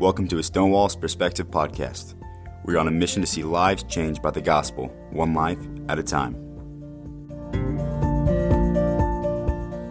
Welcome to a Stonewall's Perspective podcast. We're on a mission to see lives changed by the gospel, one life at a time.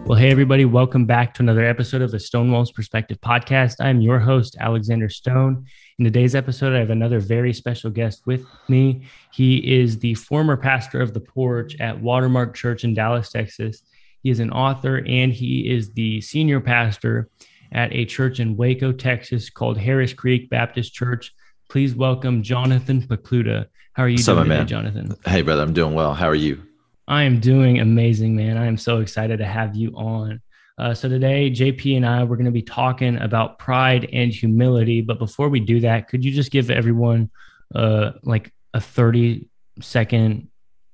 Well, hey, everybody, welcome back to another episode of the Stonewall's Perspective podcast. I'm your host, Alexander Stone. In today's episode, I have another very special guest with me. He is the former pastor of the porch at Watermark Church in Dallas, Texas. He is an author and he is the senior pastor at a church in Waco, Texas called Harris Creek Baptist Church. Please welcome Jonathan Pokluda. How are you What's doing up, today, man? Jonathan? Hey, brother, I'm doing well. How are you? I am doing amazing, man. I am so excited to have you on. Uh, so today, JP and I we're going to be talking about pride and humility. But before we do that, could you just give everyone uh, like a thirty second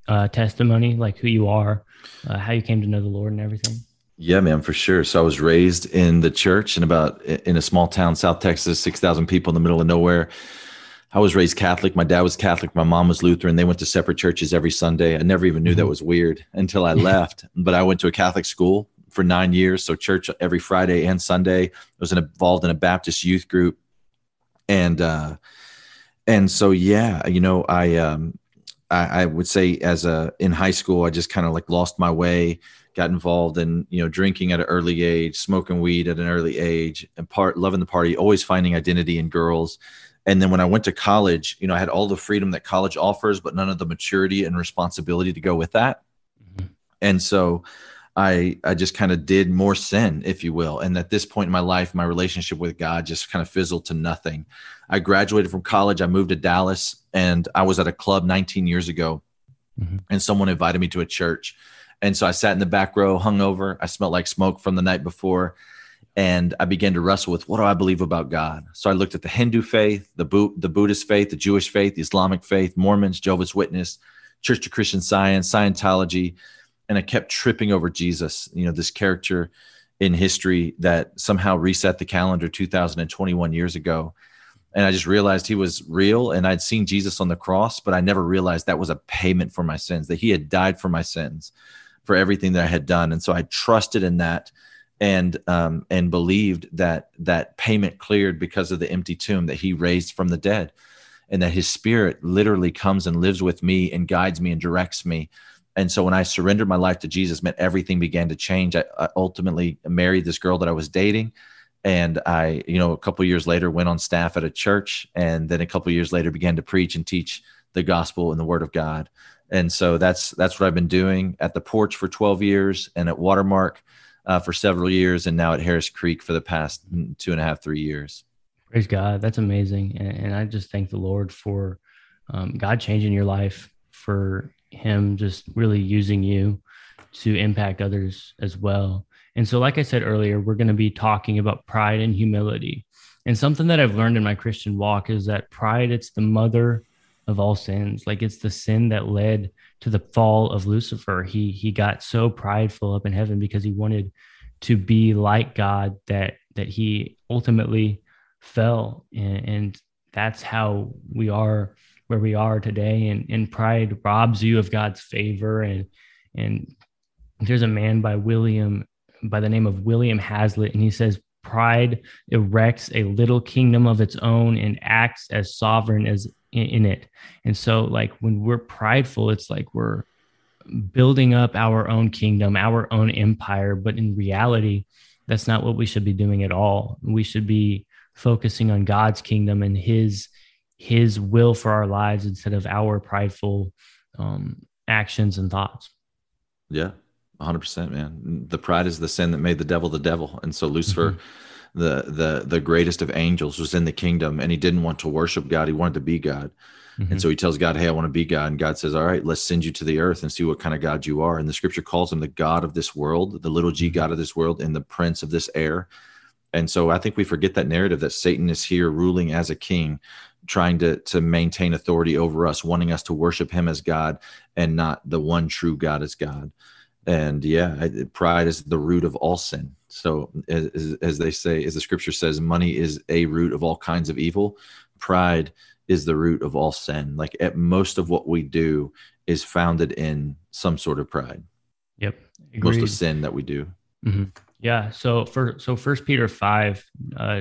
uh, testimony, like who you are, uh, how you came to know the Lord, and everything? Yeah, man, for sure. So I was raised in the church in about in a small town, South Texas, six thousand people in the middle of nowhere. I was raised Catholic. My dad was Catholic. My mom was Lutheran. They went to separate churches every Sunday. I never even knew that Mhm. was weird until I left. but I went to a Catholic school for nine years. So church every Friday and Sunday. I was involved in a Baptist youth group. And uh and so yeah, you know, I um I, I would say as a in high school, I just kind of like lost my way, got involved in, you know, drinking at an early age, smoking weed at an early age, and part loving the party, always finding identity in girls. And then when i went to college you know i had all the freedom that college offers but none of the maturity and responsibility to go with that. Mhm. and so i i just kind of did more sin if you will. And at this point in my life my relationship with god just kind of fizzled to nothing. I graduated from college i moved to dallas and i was at a club 19 years ago. Mhm. and someone invited me to a church and so i sat in the back row hungover i smelled like smoke from the night before and I began to wrestle with what do I believe about God. So I looked at the Hindu faith, the the Buddhist faith, the Jewish faith, the Islamic faith, Mormons, Jehovah's Witness, Church of Christian Science, Scientology, and I kept tripping over Jesus. You know, this character in history that somehow reset the calendar 2021 years ago. And I just realized he was real and I'd seen Jesus on the cross, but I never realized that was a payment for my sins, that he had died for my sins, for everything that I had done. And so I trusted in that and um, and believed that that payment cleared because of the empty tomb that he raised from the dead, and that his spirit literally comes and lives with me and guides me and directs me. And so when I surrendered my life to Jesus, meant everything began to change. I, I ultimately married this girl that I was dating, and I, you know, a couple years later went on staff at a church, and then a couple years later began to preach and teach the gospel and the word of God. And so that's that's what I've been doing at the porch for 12 years and at Watermark uh, for several years, and now at Harris Creek for the past two and a half, three years. Praise God. That's amazing. And, and I just thank the Lord for um, God changing your life, for Him just really using you to impact others as well. And so, like I said earlier, we're going to be talking about pride and humility. And something that I've learned in my Christian walk is that pride, it's the mother of all sins. Like it's the sin that led to the fall of Lucifer. He he got so prideful up in heaven because he wanted to be like God that that he ultimately fell and, and that's how we are where we are today and, and pride robs you of god's favor and and there's a man by william by the name of william hazlitt and he says pride erects a little kingdom of its own and acts as sovereign as in, in it and so like when we're prideful it's like we're building up our own kingdom our own empire but in reality that's not what we should be doing at all we should be focusing on God's kingdom and his his will for our lives instead of our prideful um, actions and thoughts. Yeah, 100%, man. The pride is the sin that made the devil the devil. And so Lucifer, the the the greatest of angels, was in the kingdom and he didn't want to worship God. He wanted to be God. Mhm. And so he tells God, Hey, I want to be God. And God says, All right, let's send you to the earth and see what kind of God you are. And the scripture calls him the God of this world, the little g God of this world, and the prince of this air. And so I think we forget that narrative that Satan is here ruling as a king, trying to, to maintain authority over us, wanting us to worship him as God and not the one true God as God. And yeah, pride is the root of all sin. So as, as- they say, as the scripture says, money is a root of all kinds of evil. Pride is the root of all sin. Like at most of what we do is founded in some sort of pride. Yep. Most Agreed. of sin that we do. Mhm. Yeah. So for so First Peter five, uh,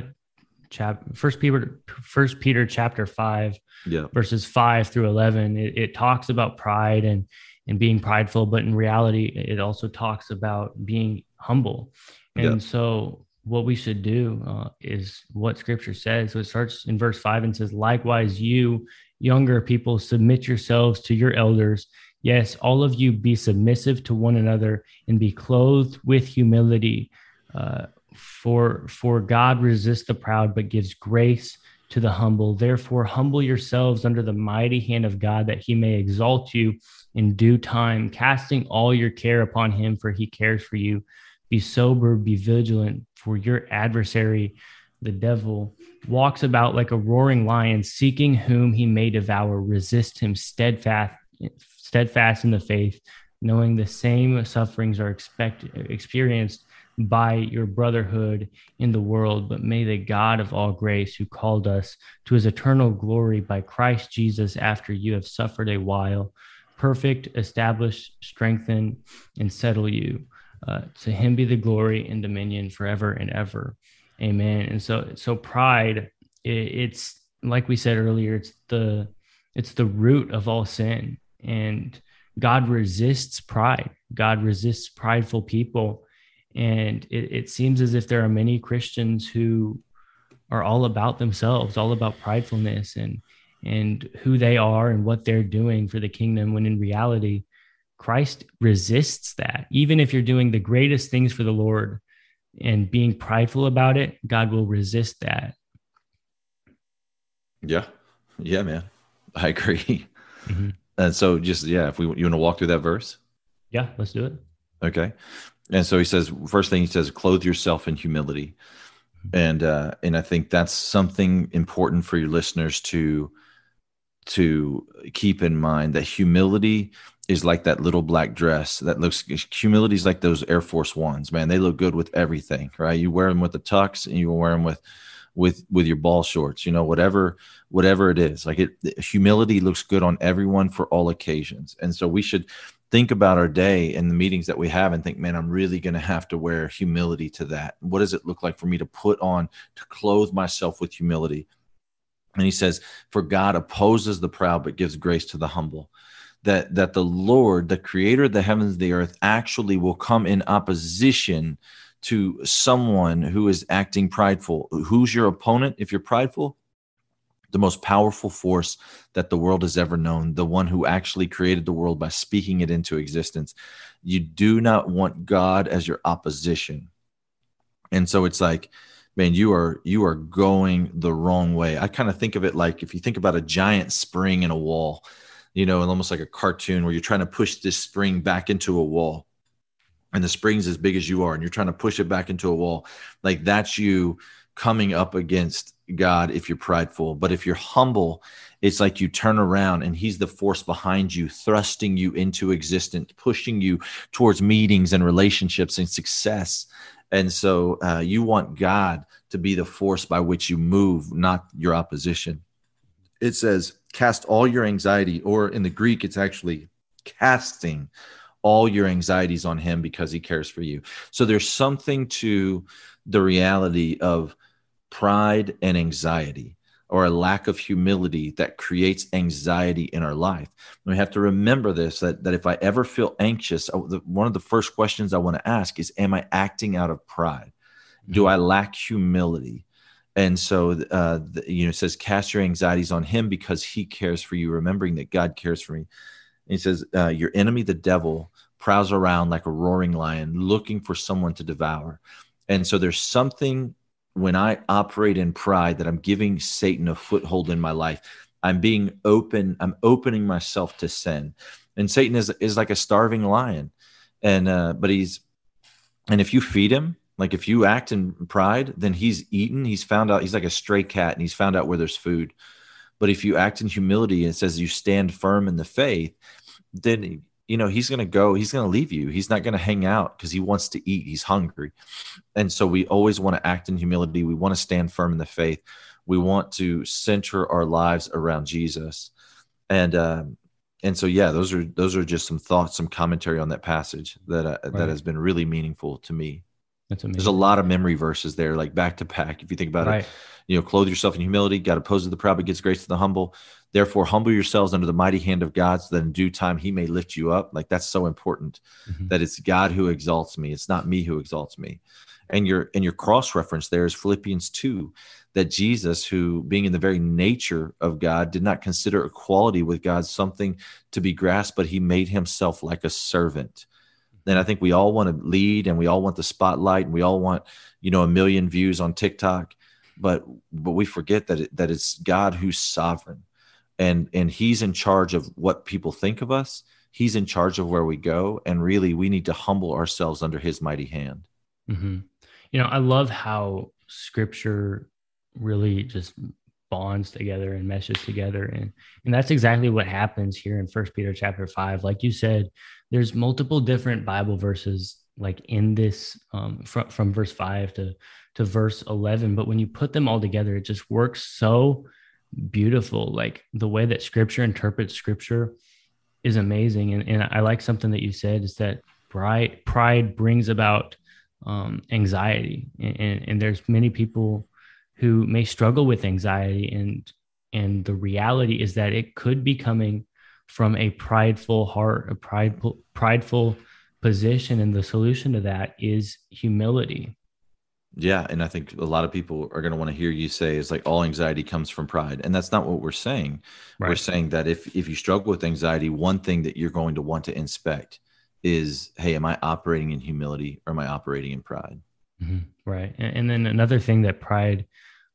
chap First Peter First Peter chapter five, Yeah. verses five through eleven. It, it talks about pride and and being prideful, but in reality, it also talks about being humble. And Yeah. so, what we should do uh, is what Scripture says. So it starts in verse five and says, "Likewise, you younger people, submit yourselves to your elders." Yes, all of you be submissive to one another and be clothed with humility. Uh, for for God resists the proud, but gives grace to the humble. Therefore, humble yourselves under the mighty hand of God, that He may exalt you in due time, casting all your care upon Him, for He cares for you. Be sober, be vigilant, for your adversary, the devil, walks about like a roaring lion, seeking whom he may devour. Resist him steadfast, steadfast in the faith, knowing the same sufferings are expect, experienced by your brotherhood in the world. But may the God of all grace, who called us to his eternal glory by Christ Jesus, after you have suffered a while, perfect, establish, strengthen, and settle you. Uh, to him be the glory and dominion forever and ever. Amen. And so, so pride, it, it's like we said earlier, it's the it's the root of all sin, and God resists pride. God resists prideful people, and it, it seems as if there are many Christians who are all about themselves, all about pridefulness and and who they are and what they're doing for the kingdom. When in reality, Christ resists that. Even if you're doing the greatest things for the Lord and being prideful about it, God will resist that. Yeah. Yeah, man. I agree. Mhm. And so just yeah, if we you want to walk through that verse? Yeah, let's do it. Okay. And so he says, first thing he says, clothe yourself in humility. And uh, and I think that's something important for your listeners to to keep in mind that humility is like that little black dress that looks humility is like those Air Force Ones, man. They look good with everything, right? You wear them with the tux and you wear them with with with your ball shorts, you know, whatever whatever it is. Like it humility looks good on everyone for all occasions. And so we should think about our day and the meetings that we have and think, man, I'm really going to have to wear humility to that. What does it look like for me to put on, to clothe myself with humility? And he says, For God opposes the proud, but gives grace to the humble. That, that the Lord, the creator of the heavens and the earth, actually will come in opposition to someone who is acting prideful. Who's your opponent if you're prideful? the most powerful force that the world has ever known, the one who actually created the world by speaking it into existence. You do not want God as your opposition. And so it's like, man, you are you are going the wrong way. I kind of think of it like if you think about a giant spring in a wall, you know, and almost like a cartoon where you're trying to push this spring back into a wall. And the spring's as big as you are, and you're trying to push it back into a wall. Like that's you coming up against God if you're prideful. But if you're humble, it's like you turn around and He's the force behind you, thrusting you into existence, pushing you towards meetings and relationships and success. And so uh, you want God to be the force by which you move, not your opposition. It says, cast all your anxiety, or in the Greek, it's actually casting all your anxieties on Him because He cares for you. So there's something to the reality of pride and anxiety or a lack of humility that creates anxiety in our life. And we have to remember this that, that if I ever feel anxious, I- the- one of the first questions I want to ask is Am I acting out of pride? Do I lack humility? And so, uh, the, you know, it says, Cast your anxieties on him because he cares for you, remembering that God cares for me. And he says, uh, Your enemy, the devil, prowls around like a roaring lion looking for someone to devour. And so, there's something when I operate in pride that I'm giving Satan a foothold in my life. I'm being open, I'm opening myself to sin. And Satan is is like a starving lion. And uh, but he's and if you feed him, like if you act in pride, then he's eaten, he's found out he's like a stray cat and he's found out where there's food. But if you act in humility and it says you stand firm in the faith, then you know he's going to go he's going to leave you. He's not going to hang out because he wants to eat. He's hungry. And so we always want to act in humility. We want to stand firm in the faith. We want to center our lives around jesus. And um and so yeah those are those are just some thoughts some commentary on that passage that uh, that has been really meaningful to me That's amazing. There's a lot of memory verses there, like back to back. If you think about right. it, you know, clothe yourself in humility. God opposes the proud, but gives grace to the humble. Therefore, humble yourselves under the mighty hand of God, so that in due time He may lift you up. Like that's so important. Mhm. That it's God who exalts me. It's not me who exalts me. And your and your cross reference there is Philippians two, that Jesus, who being in the very nature of God, did not consider equality with God something to be grasped, but He made Himself like a servant. And I think we all want to lead, and we all want the spotlight, and we all want you know a million views on TikTok but but we forget that it, that it's God who's sovereign, and and He's in charge of what people think of us. He's in charge of where we go, and really, we need to humble ourselves under His mighty hand. hmm You know, I love how scripture really just bonds together and meshes together. And, and that's exactly what happens here in First Peter chapter five. Like you said, there's multiple different Bible verses like in this um, from, from verse five to, to verse 11. But when you put them all together, it just works so beautiful. Like the way that scripture interprets scripture is amazing. And, and I like something that you said is that pride, pride brings about um, anxiety. And, and, and there's many people who may struggle with anxiety. And, and the reality is that it could be coming from a prideful heart, a prideful, prideful position. And the solution to that is humility. Yeah, and I think a lot of people are going to want to hear you say is like all anxiety comes from pride, and that's not what we're saying. We're saying that if if you struggle with anxiety, one thing that you're going to want to inspect is, hey, am I operating in humility or am I operating in pride? Mhm. Right. And, and then another thing that pride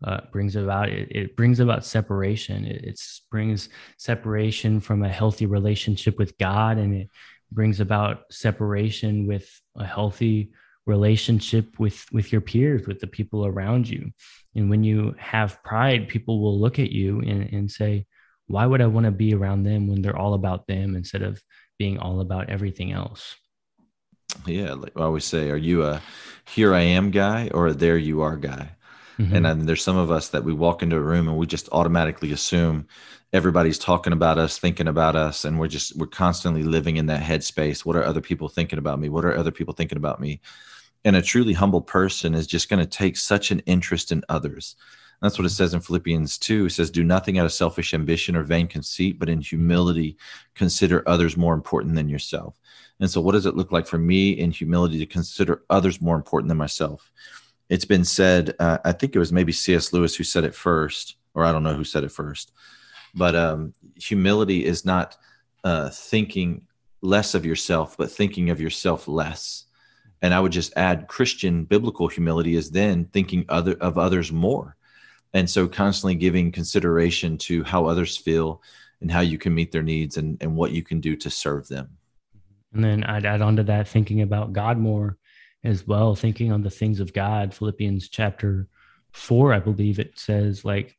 uh, brings about it, it brings about separation. It, it brings separation from a healthy relationship with God, and it brings about separation with a healthy relationship with with your peers, with the people around you. And when you have pride, people will look at you and, and say, "Why would I want to be around them when they're all about them instead of being all about everything else?" Yeah, like I always say, are you a here I am guy or a there you are guy? Mhm. And then there's some of us that we walk into a room and we just automatically assume everybody's talking about us, thinking about us, and we're just we're constantly living in that headspace. What are other people thinking about me? What are other people thinking about me? And a truly humble person is just going to take such an interest in others. That's what it says in Philippians 2. It says, Do nothing out of selfish ambition or vain conceit, but in humility consider others more important than yourself. And so, what does it look like for me in humility to consider others more important than myself? It's been said, uh, I think it was maybe C.S. Lewis who said it first, or I don't know who said it first, but um, humility is not uh, thinking less of yourself, but thinking of yourself less. And I would just add Christian biblical humility is then thinking other of others more. And so constantly giving consideration to how others feel and how you can meet their needs and, and what you can do to serve them. And then I'd add on to that thinking about God more as well, thinking on the things of God. Philippians chapter four, I believe it says, like,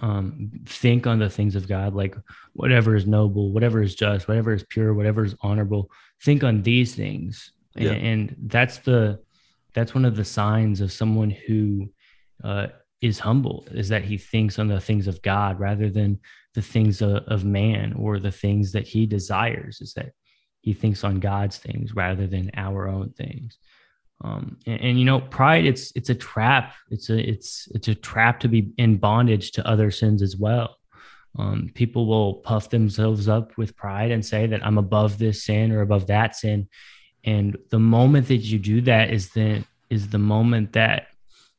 um, think on the things of God, like whatever is noble, whatever is just, whatever is pure, whatever is honorable. Think on these things, Yeah. and, and that's the that's one of the signs of someone who uh, is humble is that he thinks on the things of God rather than the things of, of man or the things that he desires. Is that he thinks on God's things rather than our own things. Um, and, and you know, pride it's it's a trap. It's a it's it's a trap to be in bondage to other sins as well. Um, people will puff themselves up with pride and say that I'm above this sin or above that sin. And the moment that you do that is the is the moment that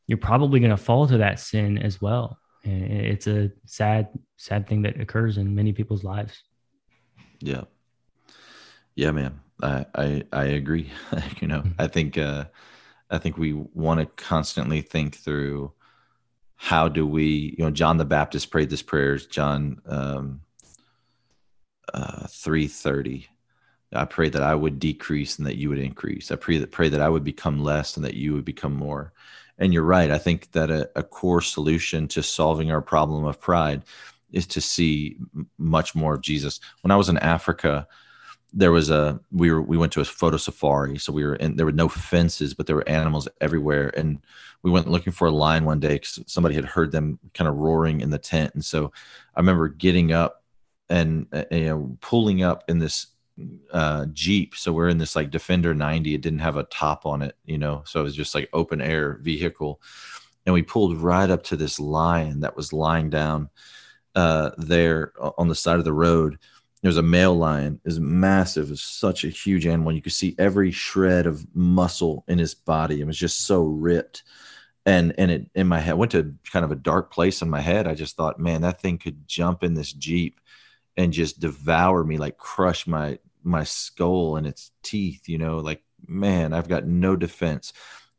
you're probably going to fall to that sin as well. And it's a sad, sad thing that occurs in many people's lives. Yeah. Yeah, man. I I, I agree. you know, Mhm. I think uh I think we want to constantly think through how do we, you know, John the Baptist prayed this prayer, John um uh 330. I pray that I would decrease and that you would increase. I pray that pray that I would become less and that you would become more. And you're right. I think that a, a core solution to solving our problem of pride is to see much more of Jesus. When I was in Africa, there was a we were we went to a photo safari, so we were in there were no fences, but there were animals everywhere, and we went looking for a lion one day because somebody had heard them kind of roaring in the tent, and so I remember getting up and uh, you know pulling up in this uh, Jeep. So we're in this like Defender 90. It didn't have a top on it, you know, so it was just like open air vehicle. And we pulled right up to this lion that was lying down uh, there on the side of the road. There's a male lion, is massive, is such a huge animal. You could see every shred of muscle in his body. It was just so ripped. And and it in my head went to kind of a dark place in my head. I just thought, man, that thing could jump in this Jeep and just devour me, like crush my my skull and its teeth, you know, like man, I've got no defense.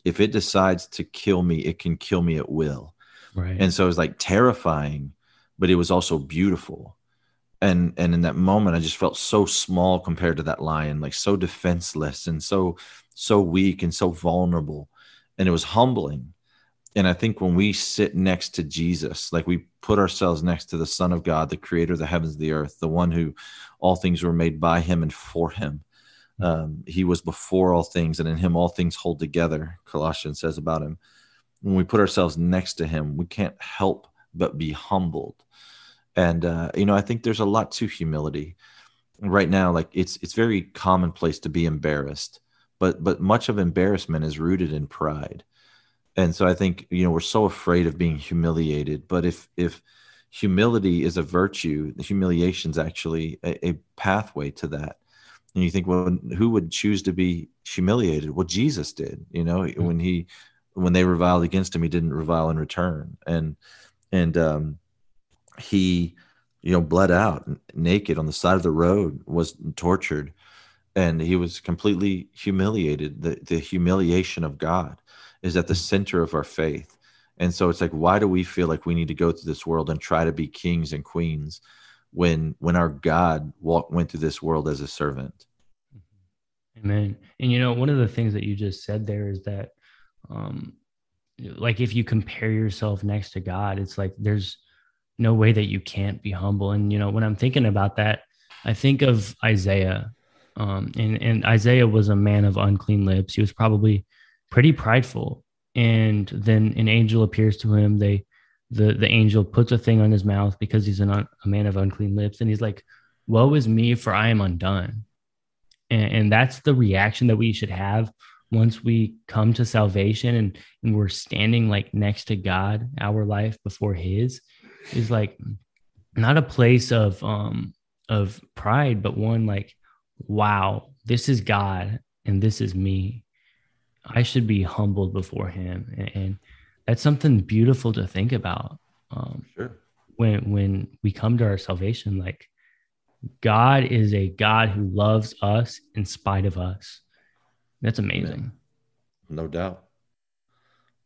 If it decides to kill me, it can kill me at will. Right. And so it was like terrifying, but it was also beautiful. And and in that moment I just felt so small compared to that lion, like so defenseless and so so weak and so vulnerable. And it was humbling and I think when we sit next to Jesus, like we put ourselves next to the Son of God, the creator of the heavens, and the earth, the one who all things were made by him and for him. Um, he was before all things, and in him all things hold together, Colossians says about him. When we put ourselves next to him, we can't help but be humbled. And uh, you know, I think there's a lot to humility. Right now, like it's it's very commonplace to be embarrassed, but but much of embarrassment is rooted in pride and so i think you know we're so afraid of being humiliated but if if humility is a virtue the humiliation is actually a, a, pathway to that and you think well who would choose to be humiliated well jesus did you know mm-hmm. when he when they reviled against him he didn't revile in return and and um he you know bled out naked on the side of the road was tortured and he was completely humiliated the the humiliation of god is at the center of our faith. And so it's like, why do we feel like we need to go through this world and try to be kings and queens when when our God walked went through this world as a servant? Amen. And you know, one of the things that you just said there is that um like if you compare yourself next to God, it's like there's no way that you can't be humble. And you know, when I'm thinking about that, I think of Isaiah. Um, and, and Isaiah was a man of unclean lips. He was probably pretty prideful. And then an angel appears to him. They, the the angel puts a thing on his mouth because he's an, a man of unclean lips, and he's like, "Woe is me, for I am undone." And, and that's the reaction that we should have once we come to salvation and, and we're standing like next to God, our life before His, is like not a place of um of pride, but one like, wow, this is God and this is me. I should be humbled before Him, and, and that's something beautiful to think about. Um, sure. When when we come to our salvation, like God is a God who loves us in spite of us. That's amazing. No doubt.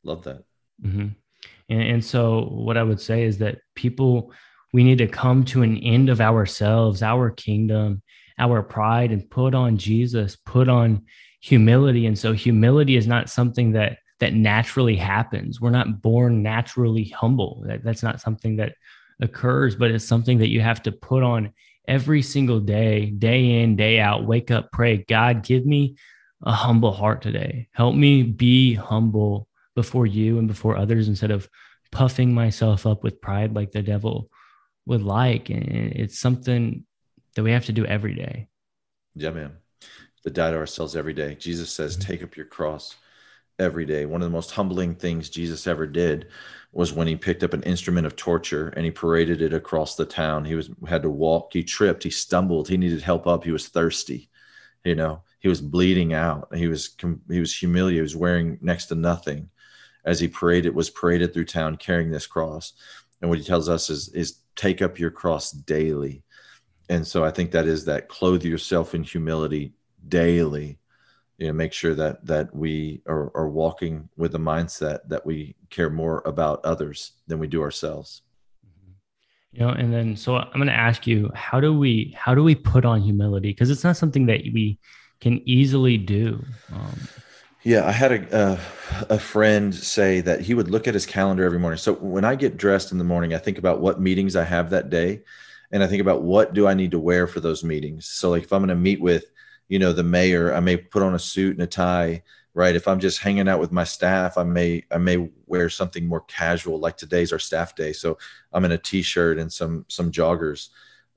Love that. Mm-hmm. And, and so, what I would say is that people, we need to come to an end of ourselves, our kingdom, our pride, and put on Jesus, put on humility. And so humility is not something that that naturally happens. We're not born naturally humble. That, that's not something that occurs but it's something that you have to put on every single day day in day out. Wake up pray god give me a humble heart today. Help me be humble before you and before others instead of puffing myself up with pride like the devil would like and it's something that we have to do every day yeah man to die to ourselves every day. Jesus says, mm-hmm. take up your cross every day. One of the most humbling things Jesus ever did was when he picked up an instrument of torture and he paraded it across the town. He was had to walk, he tripped, he stumbled, he needed help up, he was thirsty. You know, he was bleeding out. He was he was humiliated. He was wearing next to nothing as he paraded was paraded through town carrying this cross. And what he tells us is is take up your cross daily. And so I think that is that clothe yourself in humility daily. You know make sure that that we are, are walking with a mindset that we care more about others than we do ourselves. You know and then so i'm going to ask you how do we how do we put on humility? Because it's not something that we can easily do. Um, yeah i had a, uh, a friend say that he would look at his calendar every morning. So when i get dressed in the morning i think about what meetings i have that day and i think about what do i need to wear for those meetings. So like if i'm going to meet with you know the mayor i may put on a suit and a tie right? If i'm just hanging out with my staff i may i may wear something more casual like today's our staff day. So i'm in a t-shirt and some some joggers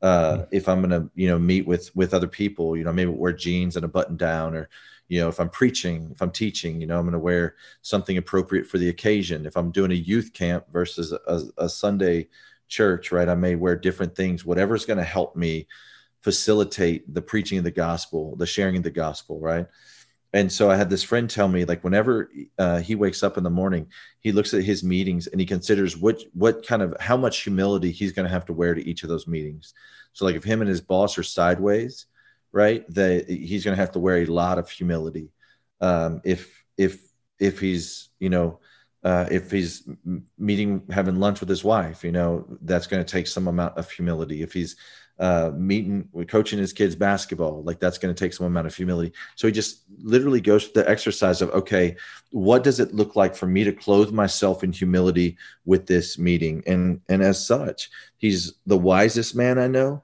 Uh, if I'm gonna, you know, meet with with other people, you know, maybe wear jeans and a button down, or you know, if I'm preaching, if I'm teaching, you know, I'm gonna wear something appropriate for the occasion. If I'm doing a youth camp versus a, a Sunday church, right, I may wear different things. Whatever's gonna help me facilitate the preaching of the gospel, the sharing of the gospel, right? And so I had this friend tell me like whenever uh, he wakes up in the morning, he looks at his meetings and he considers what what kind of how much humility he's going to have to wear to each of those meetings. So like if him and his boss are sideways, right, that he's going to have to wear a lot of humility. Um, if if if he's you know uh, if he's meeting having lunch with his wife, you know that's going to take some amount of humility. If he's uh, meeting, coaching his kids basketball. Like that's going to take some amount of humility. So he just literally goes through the exercise of, okay, what does it look like for me to clothe myself in humility with this meeting? And and as such, he's the wisest man I know,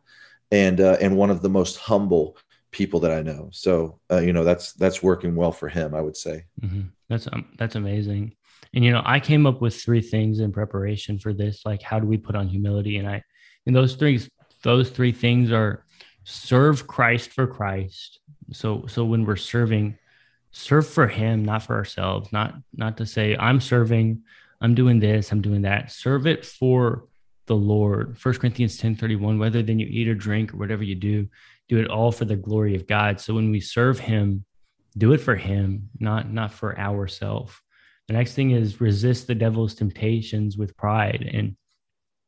and uh, and one of the most humble people that I know. So uh, you know that's that's working well for him. I would say. Mm-hmm. That's um, that's amazing. And you know, I came up with three things in preparation for this. Like, how do we put on humility? And I, and those three those three things are serve Christ for Christ. So so when we're serving, serve for him, not for ourselves, not not to say I'm serving, I'm doing this, I'm doing that. Serve it for the Lord. First Corinthians 10 31, whether then you eat or drink or whatever you do, do it all for the glory of God. So when we serve him, do it for him, not not for ourselves. The next thing is resist the devil's temptations with pride. And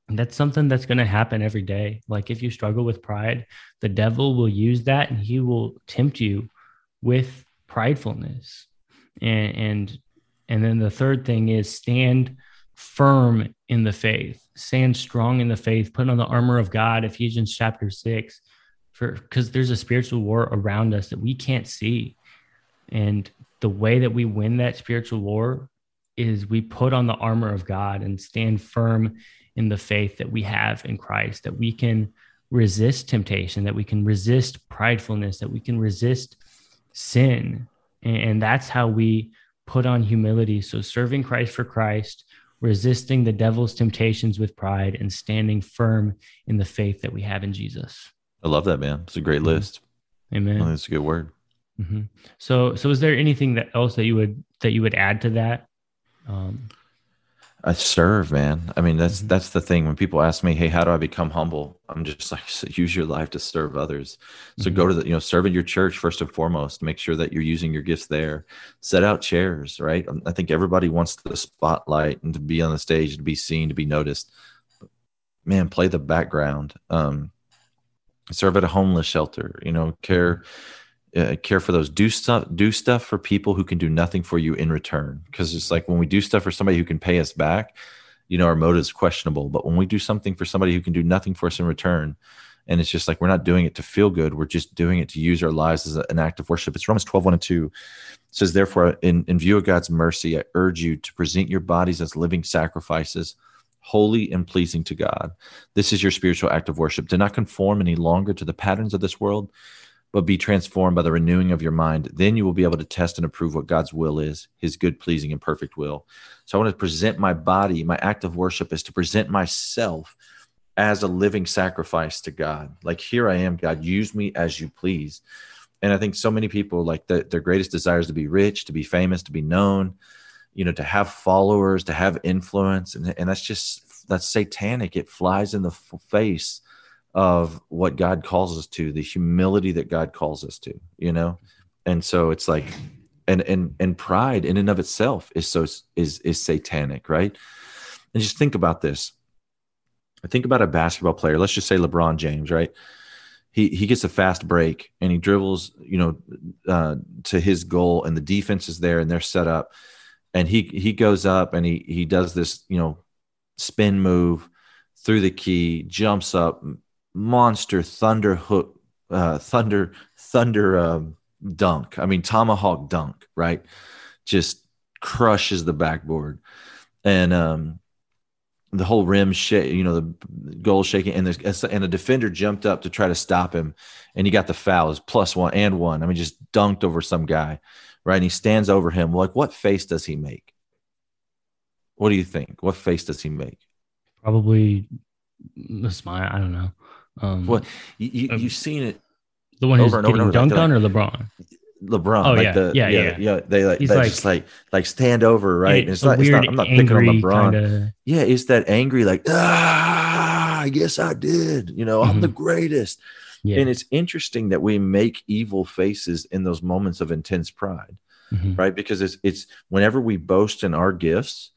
that's something that's going to happen every day. Like if you struggle with pride, the devil will use that and he will tempt you with pridefulness. And and and then the third thing is stand firm in the faith. Stand strong in the faith. Put on the armor of God, Ephesians chapter 6. For because there's a spiritual war around us that we can't see. And the way that we win that spiritual war is we put on the armor of God and stand firm in the faith that we have in Christ, that we can resist temptation, that we can resist pridefulness, that we can resist sin. And, that's how we put on humility. So, serving Christ for Christ, resisting the devil's temptations with pride, and standing firm in the faith that we have in Jesus. I love that, man. It's a great mm-hmm. list. Amen. Well, that's a good word. Mm-hmm. So, so is there anything that else that you would that you would add to that? Um, I serve, man. I mean, that's mm-hmm. that's the thing. When people ask me, "Hey, how do I become humble?" I'm just like, so use your life to serve others. So mm-hmm. go to the, you know, serve in your church first and foremost. Make sure that you're using your gifts there. Set out chairs, right? I think everybody wants the spotlight and to be on the stage, to be seen, to be noticed. But man, play the background. Um, serve at a homeless shelter. You know, care. Uh, care for those do stuff do stuff for people who can do nothing for you in return. Because it's like when we do stuff for somebody who can pay us back you know our motive is questionable. But when we do something for somebody who can do nothing for us in return and it's just like we're not doing it to feel good we're just doing it to use our lives as an act of worship. It's romans 12 1 and 2 it says therefore in, in view of god's mercy i urge you to present your bodies as living sacrifices holy and pleasing to god. This is your spiritual act of worship. Do not conform any longer to the patterns of this world but be transformed by the renewing of your mind. Then you will be able to test and approve what God's will is, his good, pleasing, and perfect will. So I want to present my body. My act of worship is to present myself as a living sacrifice to God. Like, here I am, God, use me as you please. And I think so many people, like, the, their greatest desire is to be rich, to be famous, to be known, you know, to have followers, to have influence. And, and that's just, that's satanic. It flies in the face of what God calls us to, the humility that God calls us to, you know? And so it's like and and and pride in and of itself is so is is satanic, right? And just think about this. I think about a basketball player, let's just say LeBron James, right? He he gets a fast break and he dribbles, you know, uh, to his goal and the defense is there and they're set up and he he goes up and he he does this, you know, spin move through the key, jumps up, monster thunder hook, uh, thunder thunder um, dunk. I mean tomahawk dunk, right? Just crushes the backboard, and um, the whole rim shake. You know the goal shaking, and there's and a defender jumped up to try to stop him, and he got the foul. fouls plus one and one. I mean, just dunked over some guy, right? And he stands over him. Like, what face does he make? What do you think? What face does he make? Probably a smile. I don't know. Um, Well, you, you, um, you've seen it, the one who's over and getting over, dunked they're on or LeBron? LeBron. Oh, like yeah. the, Yeah, yeah, yeah. They like He's they like- just like like stand over, right? And it's not. It's not I'm not picking on LeBron. kinda- Yeah, it's that angry, like ah, yes, I did. You know, I'm the greatest. yeah. And it's interesting that we make evil faces in those moments of intense pride. Mhm. right because it's it's whenever we boast in our gifts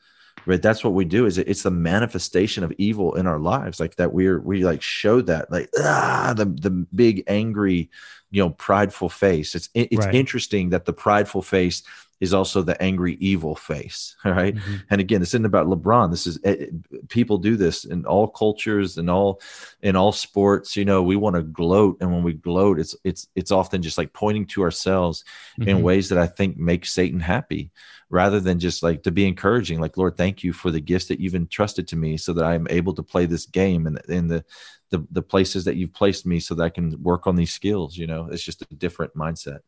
right that's what we do is it's the manifestation of evil in our lives like that we're we like show that like ah the the big angry you know prideful face it's it's Right. interesting that the prideful face is also the angry evil face all right? Mhm. and again this isn't about lebron this is eh, eh, people do this in all cultures and all in all sports you know we want to gloat and when we gloat it's it's it's often just like pointing to ourselves in Mhm. ways that I think make Satan happy rather than just like to be encouraging, like, Lord, thank you for the gifts that you've entrusted to me so that I am able to play this game and in the, the the places that you've placed me so that I can work on these skills. You know, it's just a different mindset.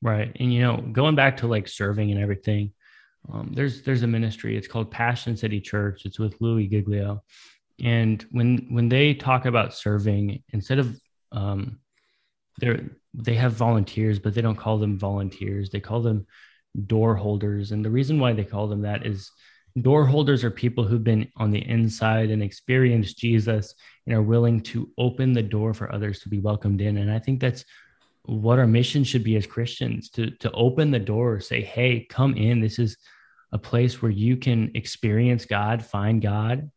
Right. And you know, going back to like serving and everything, um, there's there's a ministry. It's called Passion City Church. It's with Louis Giglio. And when when they talk about serving, instead of um they're they have volunteers, but they don't call them volunteers. They call them door holders. And the reason why they call them that is door holders are people who've been on the inside and experienced Jesus and are willing to open the door for others to be welcomed in. And I think that's what our mission should be as Christians to to open the door, say, "Hey, come in. This is a place where you can experience God, find God."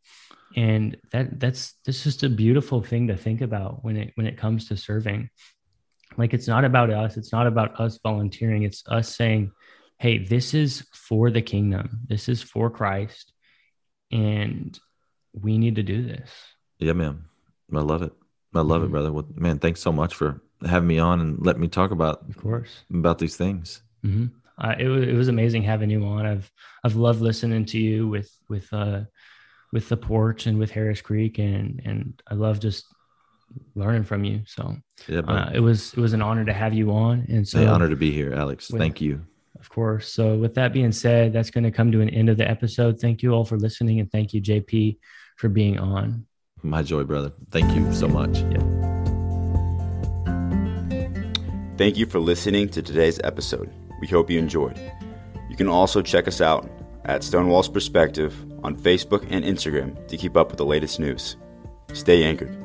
And that that's that's just a beautiful thing to think about when it when it comes to serving. Like it's not about us, it's not about us volunteering. It's us saying, "Hey, this is for the kingdom. This is for Christ." And we need to do this. Yeah, man. I love it. I love it, Mhm. brother. Well, man, thanks so much for having me on and let me talk about Of course. about these things. hmm Uh, it was it was amazing having you on. I've I've loved listening to you with with uh with the porch and with Harris Creek, and and I love just learning from you. So Yeah, uh, it was it was an honor to have you on, and so Hey, honor to be here, Alex. with- Thank you. Of course. So with that being said, that's going to come to an end of the episode. Thank you all for listening, and thank you JP for being on. My joy, brother. Thank you so much. Thank you for listening to today's episode. We hope you enjoyed. You can also check us out at Stonewall's Perspective on Facebook and Instagram to keep up with the latest news. Stay anchored.